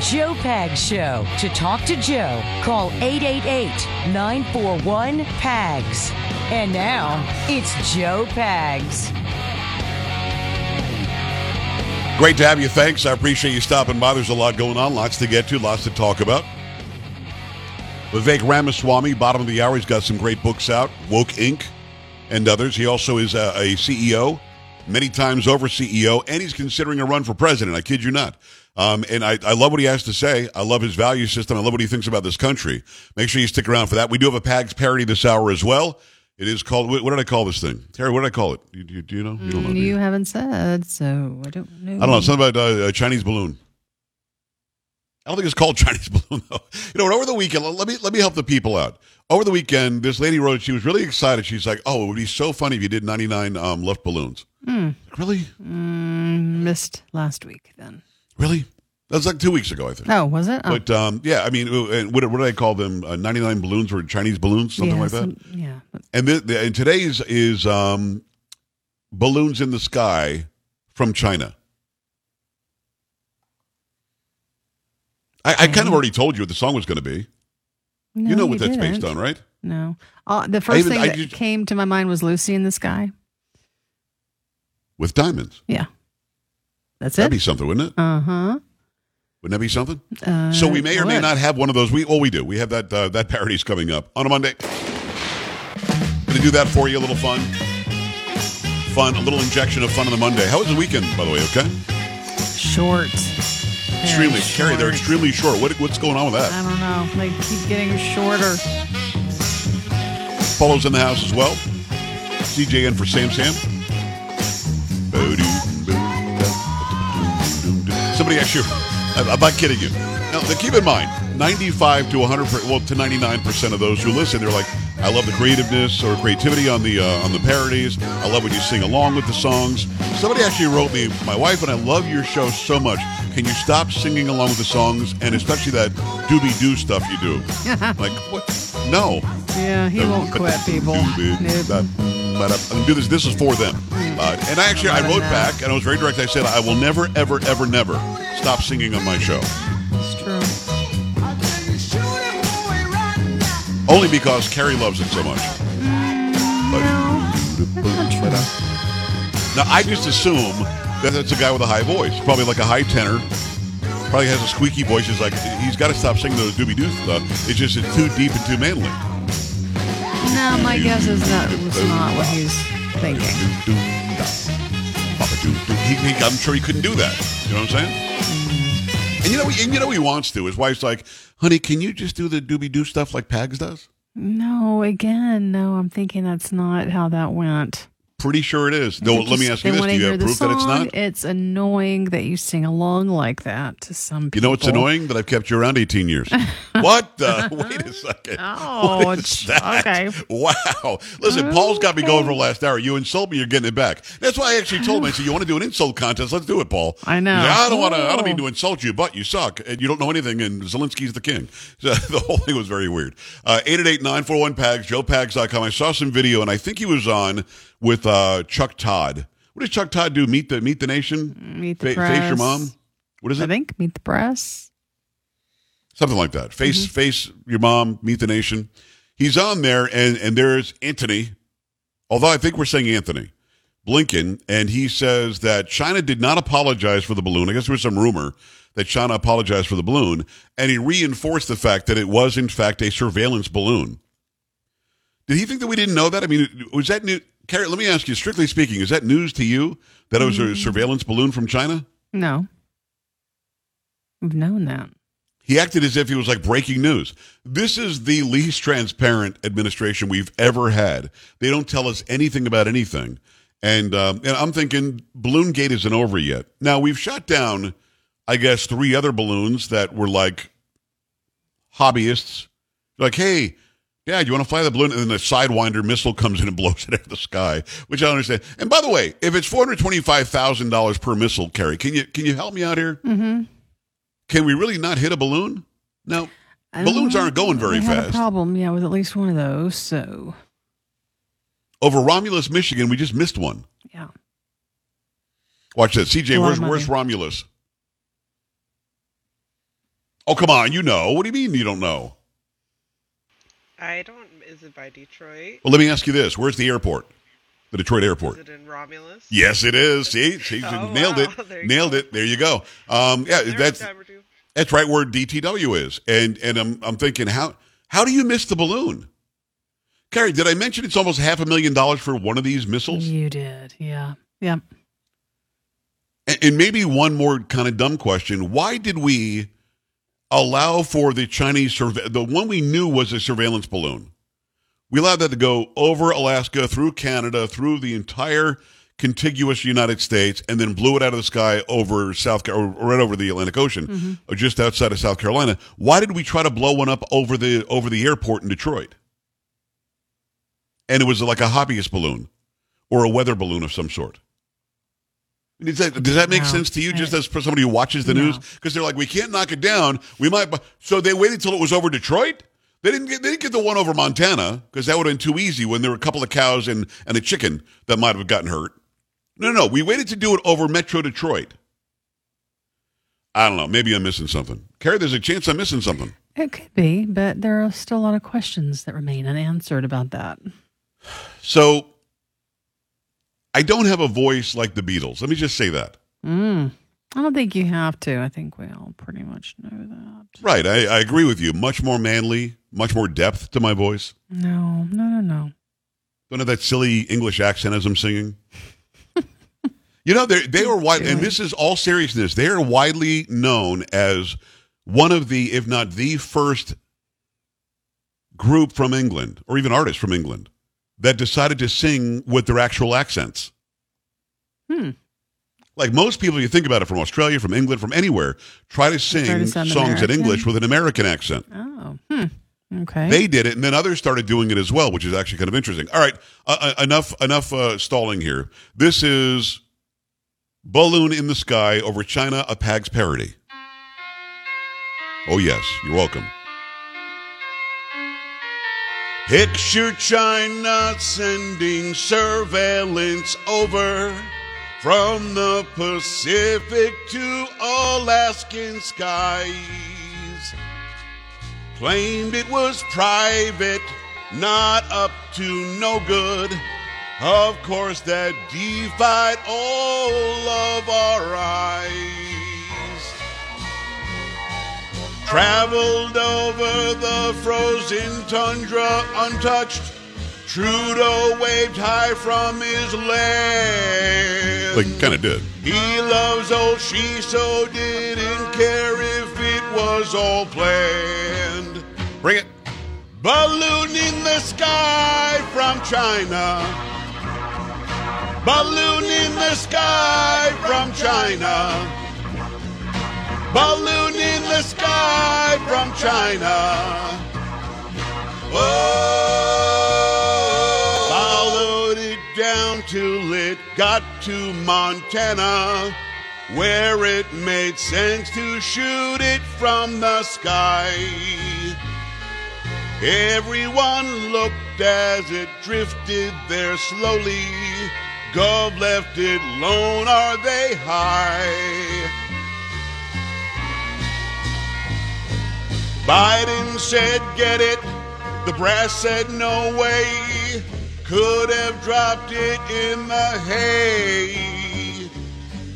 Joe Pags Show. To talk to Joe, call 888 941 PAGS. And now, it's Joe Pags. Great to have you. Thanks. I appreciate you stopping by. There's a lot going on, lots to get to, lots to talk about. Vivek Ramaswamy, bottom of the hour, he's got some great books out, Woke Inc. and others. He also is a, a CEO, many times over CEO, and he's considering a run for president. I kid you not. Um, and I, I love what he has to say. I love his value system. I love what he thinks about this country. Make sure you stick around for that. We do have a PAGS parody this hour as well. It is called, what did I call this thing? Terry, what did I call it? Do, do, do you know? You don't know. do You you? haven't said, so I don't know. I don't know. Something about uh, a Chinese balloon. I don't think it's called Chinese balloon though. You know, what, over the weekend, let me let me help the people out. Over the weekend, this lady wrote. She was really excited. She's like, "Oh, it would be so funny if you did 99 um, left balloons." Really, Mm, missed last week then. really? That was like two weeks ago, I think. Oh, was it? Oh, But um, yeah, I mean, uh, and what, what did I call them? Uh, 99 balloons or Chinese balloons, something yeah, like that. yeah. And, th- and today's is um, balloons in the sky from China. I, I kind of already told you what the song was going to be. No, you know what that's didn't. based on, right? No. Uh, the first even- thing I that just- came to my mind was Lucy in the Sky. With diamonds. Yeah. That's it. That'd be something, wouldn't it? Uh huh. Wouldn't that be something? Uh, so we may or may not have one of those. We well, we do. We have that uh, that parody's coming up on a Monday. Going to do that for you. A little fun, fun, a little injection of fun on the Monday. How was the weekend, by the way? Okay, Short. extremely. Very Carrie, they're extremely short. What, what's going on with that? I don't know. They keep getting shorter. Polo's in the house as well. CJ in for Sam Sam. Somebody actually, I'm not kidding you. Now, keep in mind, 95 to 100, per- well, to 99 percent of those who listen, they're like, I love the creativeness or creativity on the uh, on the parodies. I love when you sing along with the songs. Somebody actually wrote me, my wife and I love your show so much. Can you stop singing along with the songs and especially that doobie doo stuff you do? like what? No. Yeah, he won't quit, people. But I'm gonna do this. This is for them. Uh, and I actually, I wrote back, and I was very direct. I said, I will never, ever, ever, never stop singing on my show. It's true. Only because Carrie loves it so much. Now, I just assume that that's a guy with a high voice, probably like a high tenor. Probably has a squeaky voice. He's like, he's got to stop singing those doobie doo stuff. It's just it's too deep and too manly. No, my guess is that was not what he's thinking. He, he, I'm sure he couldn't do that. You know what I'm saying? Mm. And you know, and you know, he wants to. His wife's like, "Honey, can you just do the doobie doo stuff like Pags does?" No, again, no. I'm thinking that's not how that went. Pretty sure it is. No, let me ask you this: Do you have proof that it's not? It's annoying that you sing along like that to some people. You know what's annoying? That I've kept you around 18 years. what? The, wait a second. That? Okay. Wow. Listen, Paul's got me going for the last hour. You insult me, you're getting it back. That's why I actually told him. I said, "You want to do an insult contest? Let's do it, Paul." I know. Like, I don't want to. I don't mean Oh. to insult you, but you suck and you don't know anything. And Zelensky's the king. So the whole thing was very weird. Uh, Eight eight eight nine four one Pags. JoePags.com. I saw some video, and I think he was on with uh, Chuck Todd. What does Chuck Todd do? Meet the Meet the Nation. Meet the Fa- Face your mom. What is it? I think meet the press. something like that. Face Mm-hmm. face your mom, meet the nation. He's on there, and and there's Anthony. Although I think we're saying Antony Blinken, and he says that China did not apologize for the balloon. I guess there was some rumor that China apologized for the balloon, and he reinforced the fact that it was in fact a surveillance balloon. Did he think that we didn't know that? I mean, was that new? Carrie, let me ask you, strictly speaking, is that news to you that it was Mm-hmm. a surveillance balloon from China? No. We've known that. He acted as if he was like breaking news. This is the least transparent administration we've ever had. They don't tell us anything about anything. And, um, and I'm thinking Balloon Gate isn't over yet. Now, we've shot down, I guess, three other balloons that were like hobbyists. Like, hey, Dad, you want to fly the balloon? And then the Sidewinder missile comes in and blows it out of the sky, which I don't understand. And by the way, if it's four hundred twenty-five thousand dollars per missile, Carrie, can you can you help me out here? Mm-hmm. Can we really not hit a balloon? No. Balloons aren't going very fast. a problem, yeah, with at least one of those. So, Over Romulus, Michigan, we just missed one. yeah. Watch that. CJ, A lot where's, of where's. Romulus? Oh, come on. You know. What do you mean you don't know? I don't. Is it by Detroit? Well, let me ask you this. Where's the airport? The Detroit airport. Is it in Romulus? Yes, it is. See, she Oh, nailed wow. it. There you Nailed go. it. There you go. Um, yeah, Never that's time or two. that's right where DTW is. And and I'm I'm thinking how how do you miss the balloon? Carrie, did I mention it's almost half a million dollars for one of these missiles? You did. Yeah. Yeah. And, and maybe one more kind of dumb question: Why did we allow for the Chinese surve- the one we knew was a surveillance balloon? We allowed that to go over Alaska, through Canada, through the entire contiguous United States, and then blew it out of the sky over South or right over the Atlantic Ocean, mm-hmm. or just outside of South Carolina. Why did we try to blow one up over the over the airport in Detroit? And it was like a hobbyist balloon or a weather balloon of some sort. Does that, does that make sense to you, just eh. as for somebody who watches the No. news? Because they're like, we can't knock it down. We might. bu-" So they waited till it was over Detroit. They didn't get. They didn't get the one over Montana because that would have been too easy when there were a couple of cows and and a chicken that might have gotten hurt. No, no, no. We waited to do it over Metro Detroit. I don't know. Maybe I'm missing something. Carrie, there's a chance I'm missing something. It could be, but there are still a lot of questions that remain unanswered about that. So I don't have a voice like the Beatles. Let me just say that. Mm. I don't think you have to. I think we all pretty much know that. Right. I, I agree with you. Much more manly, much more depth to my voice. No, no, no, no. Don't have that silly English accent as I'm singing. you know, they they are wide, and this is all seriousness. They are widely known as one of the, if not the first group from England, or even artist from England, that decided to sing with their actual accents. Hmm. Like most people, you think about it from Australia, from England, from anywhere, try to sing to sound songs in English with an American accent. Oh, hmm. Okay. They did it, and then others started doing it as well, which is actually kind of interesting. All right, uh, uh, enough enough uh, stalling here. This is balloon in the sky over China, a Pags parody. Oh yes, you're welcome. Picture China sending surveillance over from the Pacific to Alaskan skies claimed it was private, not up to no good. Of course, that defied all of our eyes. Traveled over the frozen tundra untouched. Trudeau waved high from his land. Like, kind of did. He loves old Xi, so didn't care if it was all planned. Bring it. Balloon in the sky from China. Balloon in the sky from China. Balloon in sky from China. Oh, followed it down till it got to Montana, where it made sense to shoot it from the sky. Everyone looked as it drifted there slowly. Gov left it lone, are they high? Biden said, get it. The brass said, no way. Could have dropped it in the hay.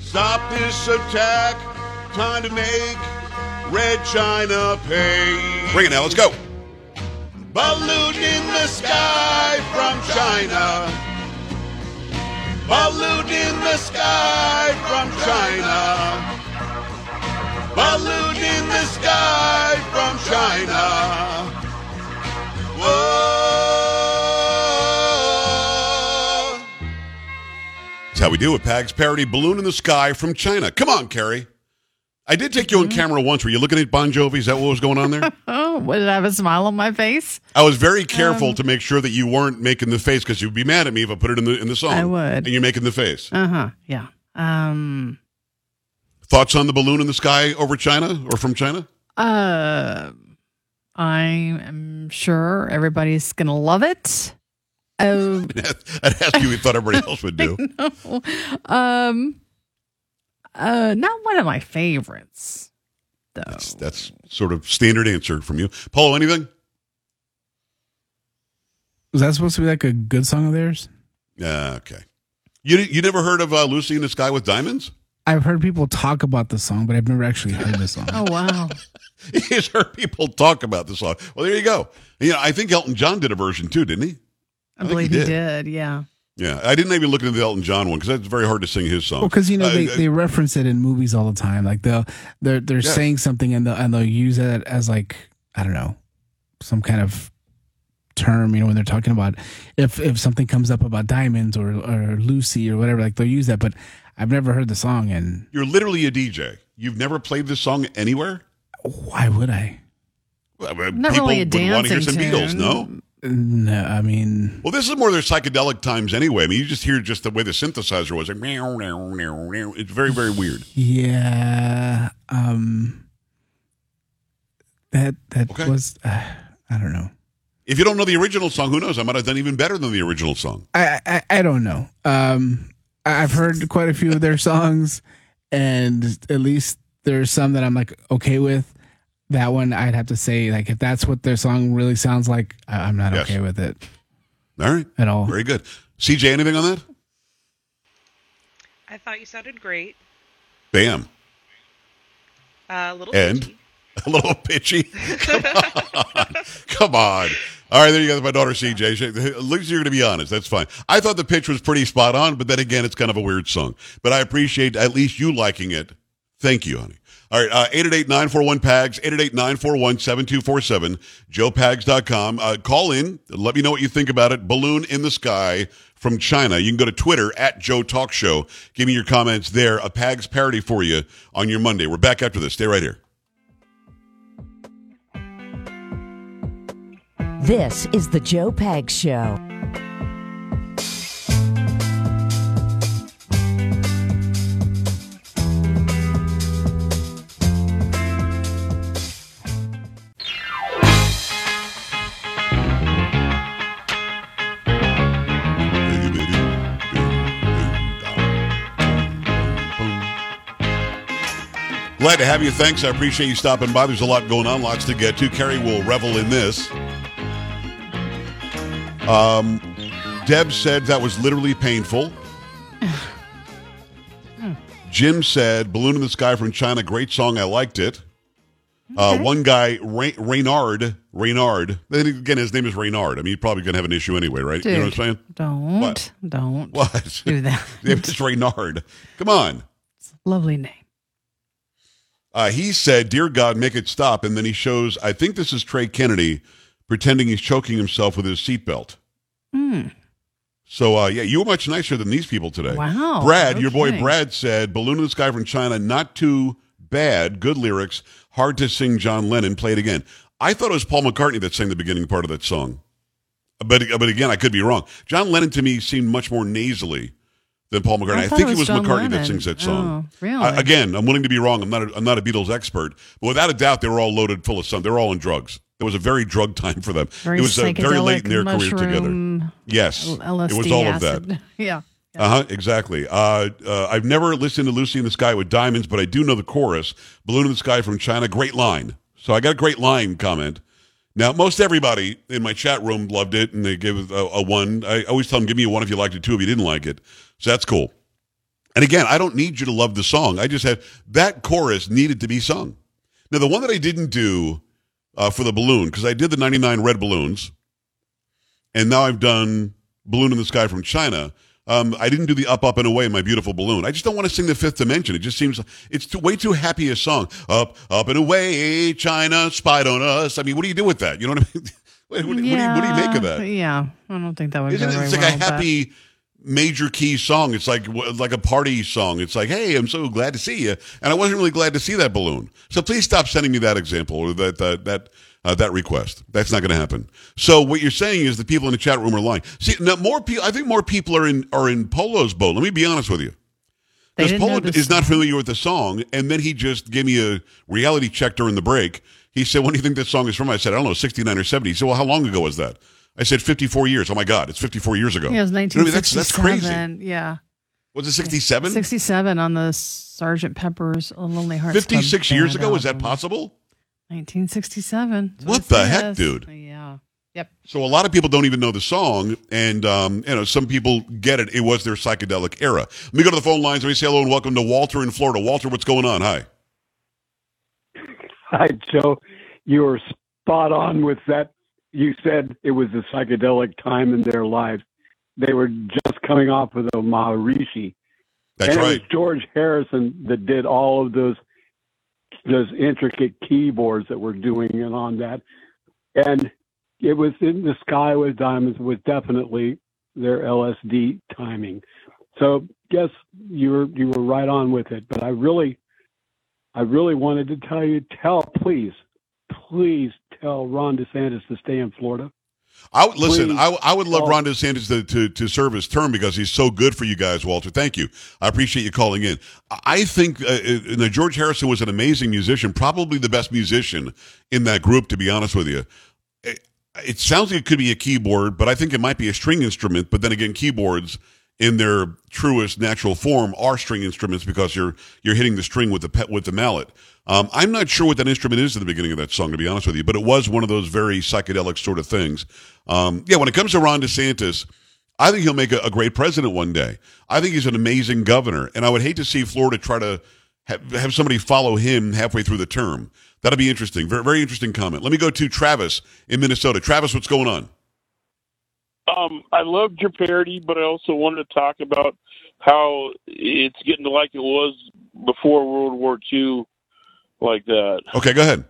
Stop this attack. Time to make Red China pay. Bring it now. Let's go. Balloon in the sky from China. Balloon in the sky from China. Balloon in the sky from China. Whoa. That's how we do it, Pags. Parody Balloon in the Sky from China. Come on, Carrie. I did take you on camera once. Were you looking at Bon Jovi? Is that what was going on there? oh, what, did I have a smile on my face? I was very careful to make sure that you weren't making the face because you'd be mad at me if I put it in the in the song. I would. And you're making the face. Uh huh. Yeah. Um. Thoughts on the balloon in the sky over China or from China? Uh. I am sure everybody's gonna love it. Oh I'd ask you. We thought everybody else would do. no. Um. Uh. Not one of my favorites. though. That's, that's sort of standard answer from you. Paul, anything? Was that supposed to be like a good song of theirs? Uh, okay. You you never heard of uh, Lucy in the Sky with Diamonds? I've heard people talk about the song, but I've never actually heard the song. Oh wow. He's heard people talk about the song. Well, there you go. You know, I think Elton John did a version too, didn't he? I, think believe he he did. did. Yeah. Yeah, I didn't even look into the Elton John one because it's very hard to sing his song. Well, because you know Uh, they, uh, they reference it in movies all the time. Like they'll they're they're Yes. saying something and they'll and they'll use it as like I don't know some kind of term. You know when they're talking about if if something comes up about diamonds or or Lucy or whatever, like they'll use that. But I've never heard the song, and You're literally a DJ. You've never played this song anywhere. why would I? Well, Not people really a would want to hear some dancing Beatles, tune. no? No, I mean Well, this is more their psychedelic times anyway. I mean, you just hear just the way the synthesizer was like, meow, meow, meow, meow. it's very, very weird. yeah, um, that that Okay. was uh, I don't know. If you don't know the original song, who knows? I might have done even better than the original song. I, I I don't know. Um, I- I've heard quite a few of their songs, and at least there's some that I'm like okay with. That one I'd have to say like if that's what their song really sounds like, I- I'm not Yes. okay with it All right. at all. Very good. CJ, anything on that? I thought you sounded great. Bam. Uh, a little And? pitchy. A little pitchy. Come on. Come on. All right, there you go. My daughter CJ. At least you're going to be honest. That's fine. I thought the pitch was pretty spot on, but then again, it's kind of a weird song. But I appreciate at least you liking it. Thank you, honey. All right, uh, 888-941-PAGS, 888-941-7247, joepags.com. Uh, call in. Let me know what you think about it. Balloon in the Sky from China. You can go to Twitter at Joe Talk Show. Give me your comments there. A PAGS parody for you on your Monday. We're back after this. Stay right here. This is the Joe Pag Show. Glad to have you. Thanks. I appreciate you stopping by. There's a lot going on, lots to get to. Carrie will revel in this. Um, Deb said that was literally painful. Jim said "Balloon in the Sky" from China, great song. I liked it. Uh, one guy, Ray- Reynard, Reynard. Then again, his name is Reynard. I mean, you're probably gonna have an issue anyway, right? You know what I'm saying? Don't What? don't What? do that. it's Reynard. Come on. Lovely name. Uh, he said, "Dear God, make it stop." And then he shows. I think this is Trey Kennedy pretending he's choking himself with his seatbelt. Hmm. So uh, yeah, you were much nicer than these people today. Wow, Brad, no your boy. Brad said, "Balloon in the Sky from China, not too bad, good lyrics, hard to sing." John Lennon, play it again. I thought it was Paul McCartney that sang the beginning part of that song, but but again, I could be wrong. John Lennon to me seemed much more nasally than Paul McCartney. I, thought think it was John McCartney that sings that song. Oh, really? I- again, I'm willing to be wrong. I'm not. A, I'm not a Beatles expert, but without a doubt, they were all loaded full of sun. They were all on drugs. It was a very drug time for them. Very it was uh, very late in their career together. Yes, LSD it was all of acid. that. Yeah. Uh huh. Exactly. Uh, uh, I've never listened to Lucy in the Sky with Diamonds, but I do know the chorus. Balloon in the Sky from China. Great line. So I got a great line comment. Now, most everybody in my chat room loved it, and they give a, a one. I always tell them, give me a one if you liked it, two if you didn't like it. So that's cool. And again, I don't need you to love the song. I just had that chorus needed to be sung. Now, the one that I didn't do uh, for the balloon, because I did the 99 red balloons, and now I've done Balloon in the Sky from China. Um, I didn't do the Up, Up, and Away, My Beautiful Balloon. I just don't want to sing the fifth dimension. It just seems, it's too, way too happy a song. Up, Up, and Away, China spied on us. I mean, what do you do with that? You know what I mean? What, what, what do you, what do you make of that? Yeah, I don't think that would Isn't go it? It's like well, a but- happy major key song. It's like like a party song. It's like, hey, I'm so glad to see you, and I wasn't really glad to see that balloon. So please stop sending me that example or that that that uh, that request. That's not going to happen. So what you're saying is the people in the chat room are lying. See, now more people. I think more people are in are in Polo's boat. Let me be honest with you. Because Polo is not familiar with the song, and then he just gave me a reality check during the break. He said, "When do you think this song is from?" I said, "I don't know, 69 or 70." He said, "Well, how long ago was that?" I said, "54 years." Oh my God, it's 54 years ago. Yeah, it was You know what I mean? That's 1967. that's crazy. Yeah. Was it 67? 67 on the Sergeant Pepper's Lonely Hearts. Club 56 years Band ago? Is that possible? 1967. That's What the heck, says. dude? Yeah. Yep. So a lot of people don't even know the song, and um, you know some people get it. It was their psychedelic era. Let me go to the phone lines. Let me say hello and welcome to Walter in Florida. Walter, what's going on? Hi. Hi, Joe. You are spot on with that. You said it was a psychedelic time in their lives. They were just coming off of the Maharishi. That's and right. it was George Harrison that did all of those those intricate keyboards that were doing it on that. And it was in the sky with diamonds was definitely their LSD timing. So yes, you were you were right on with it. But I really I really wanted to tell you, tell please, please tell Ron DeSantis to stay in Florida. I would listen. I, I would love. Ron DeSantis to, to to serve his term because he's so good for you guys, Walter. Thank you. I appreciate you calling in. I think uh, uh, George Harrison was an amazing musician, probably the best musician in that group. To be honest with you, it, it sounds like it could be a keyboard, but I think it might be a string instrument. But then again, keyboards in their truest natural form are string instruments because you're you're hitting the string with the pe- with the mallet. Um, I'm not sure what that instrument is at the beginning of that song, to be honest with you, but it was one of those very psychedelic sort of things. Um, yeah, when it comes to Ron DeSantis, I think he'll make a, a great president one day. I think he's an amazing governor, and I would hate to see Florida try to have, have somebody follow him halfway through the term. That'd be interesting. Very, very interesting comment. Let me go to Travis in Minnesota. Travis, what's going on? Um, I loved your parody, but I also wanted to talk about how it's getting to like it was before World War II, like that. Okay, go ahead.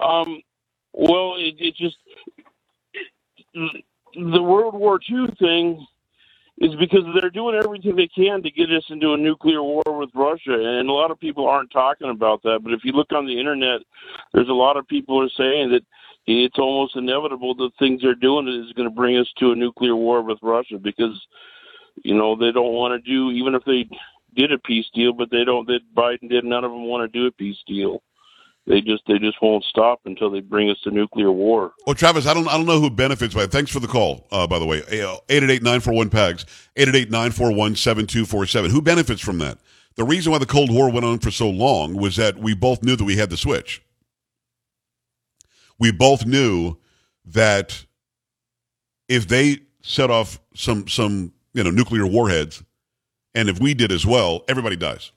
Um, well, it, it just the World War II thing is because they're doing everything they can to get us into a nuclear war with Russia, and a lot of people aren't talking about that. But if you look on the internet, there's a lot of people are saying that it's almost inevitable that things they're doing is going to bring us to a nuclear war with Russia because you know they don't want to do even if they did a peace deal, but they don't. That Biden did. None of them want to do a peace deal. They just they just won't stop until they bring us to nuclear war. Well, Travis, I don't, I don't know who benefits by it. Thanks for the call, uh, by the way. 888-941-PAGS, 888-941-7247. Who benefits from that? The reason why the Cold War went on for so long was that we both knew that we had the switch. We both knew that if they set off some, some, you know, nuclear warheads, and if we did as well, everybody dies.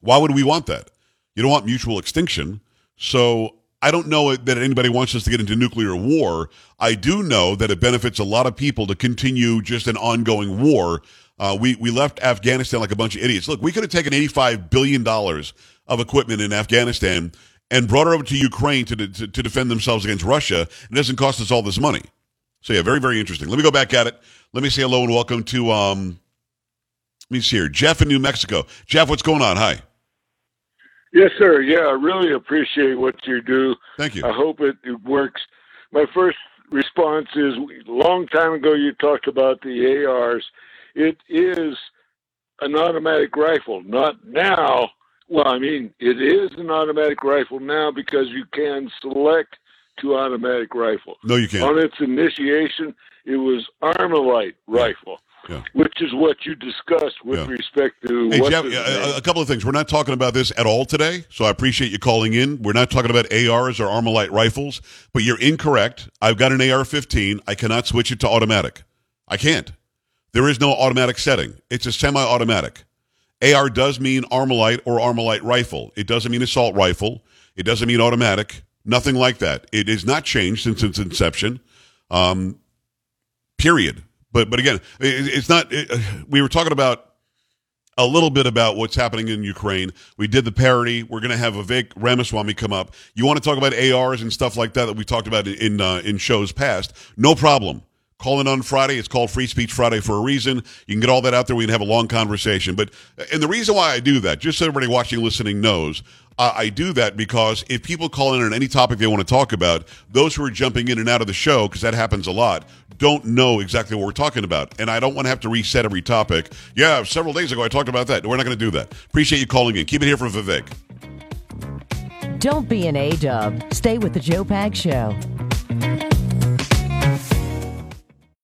Why would we want that? You don't want mutual extinction. So I don't know that anybody wants us to get into nuclear war. I do know that it benefits a lot of people to continue just an ongoing war. Uh, we we left Afghanistan like a bunch of idiots. Look, we could have taken eighty five billion dollars of equipment in Afghanistan and brought it over to Ukraine to, to to defend themselves against Russia. It doesn't cost us all this money. So yeah, very very interesting. Let me go back at it. Let me say hello and welcome to um. Let me see here, Jeff in New Mexico. Jeff, what's going on? Hi. Yes, sir. Yeah, I really appreciate what you do. Thank you. I hope it, it works. My first response is a long time ago you talked about the ARs. It is an automatic rifle. Not now. Well, I mean, it is an automatic rifle now because you can select to automatic rifle. No, you can't. On its initiation, it was Armalite rifle, Yeah. which is what you discussed with Yeah. respect to Hey, what's Jeff, a, a couple of things. We're not talking about this at all today, so I appreciate you calling in. We're not talking about ARs or Armalite rifles, but you're incorrect. I've got an AR 15. I cannot switch it to automatic. I can't. There is no automatic setting, it's a semi automatic. AR does mean Armalite or Armalite rifle. It doesn't mean assault rifle. It doesn't mean automatic. Nothing like that. It is not changed since its inception. Um, period. But but again, it, it's not. It, we were talking about a little bit about what's happening in Ukraine. We did the parody. We're going to have Vivek Ramaswamy come up. You want to talk about ARs and stuff like that that we talked about in uh, in shows past? No problem. Call in on Friday. It's called Free Speech Friday for a reason. You can get all that out there. We can have a long conversation. But and the reason why I do that, just so everybody watching, listening knows, uh, I do that because if people call in on any topic they want to talk about, those who are jumping in and out of the show, because that happens a lot, don't know exactly what we're talking about. And I don't want to have to reset every topic. Yeah, several days ago I talked about that. We're not going to do that. Appreciate you calling in. Keep it here from Vivek. Don't be an A dub. Stay with the Joe Pag Show.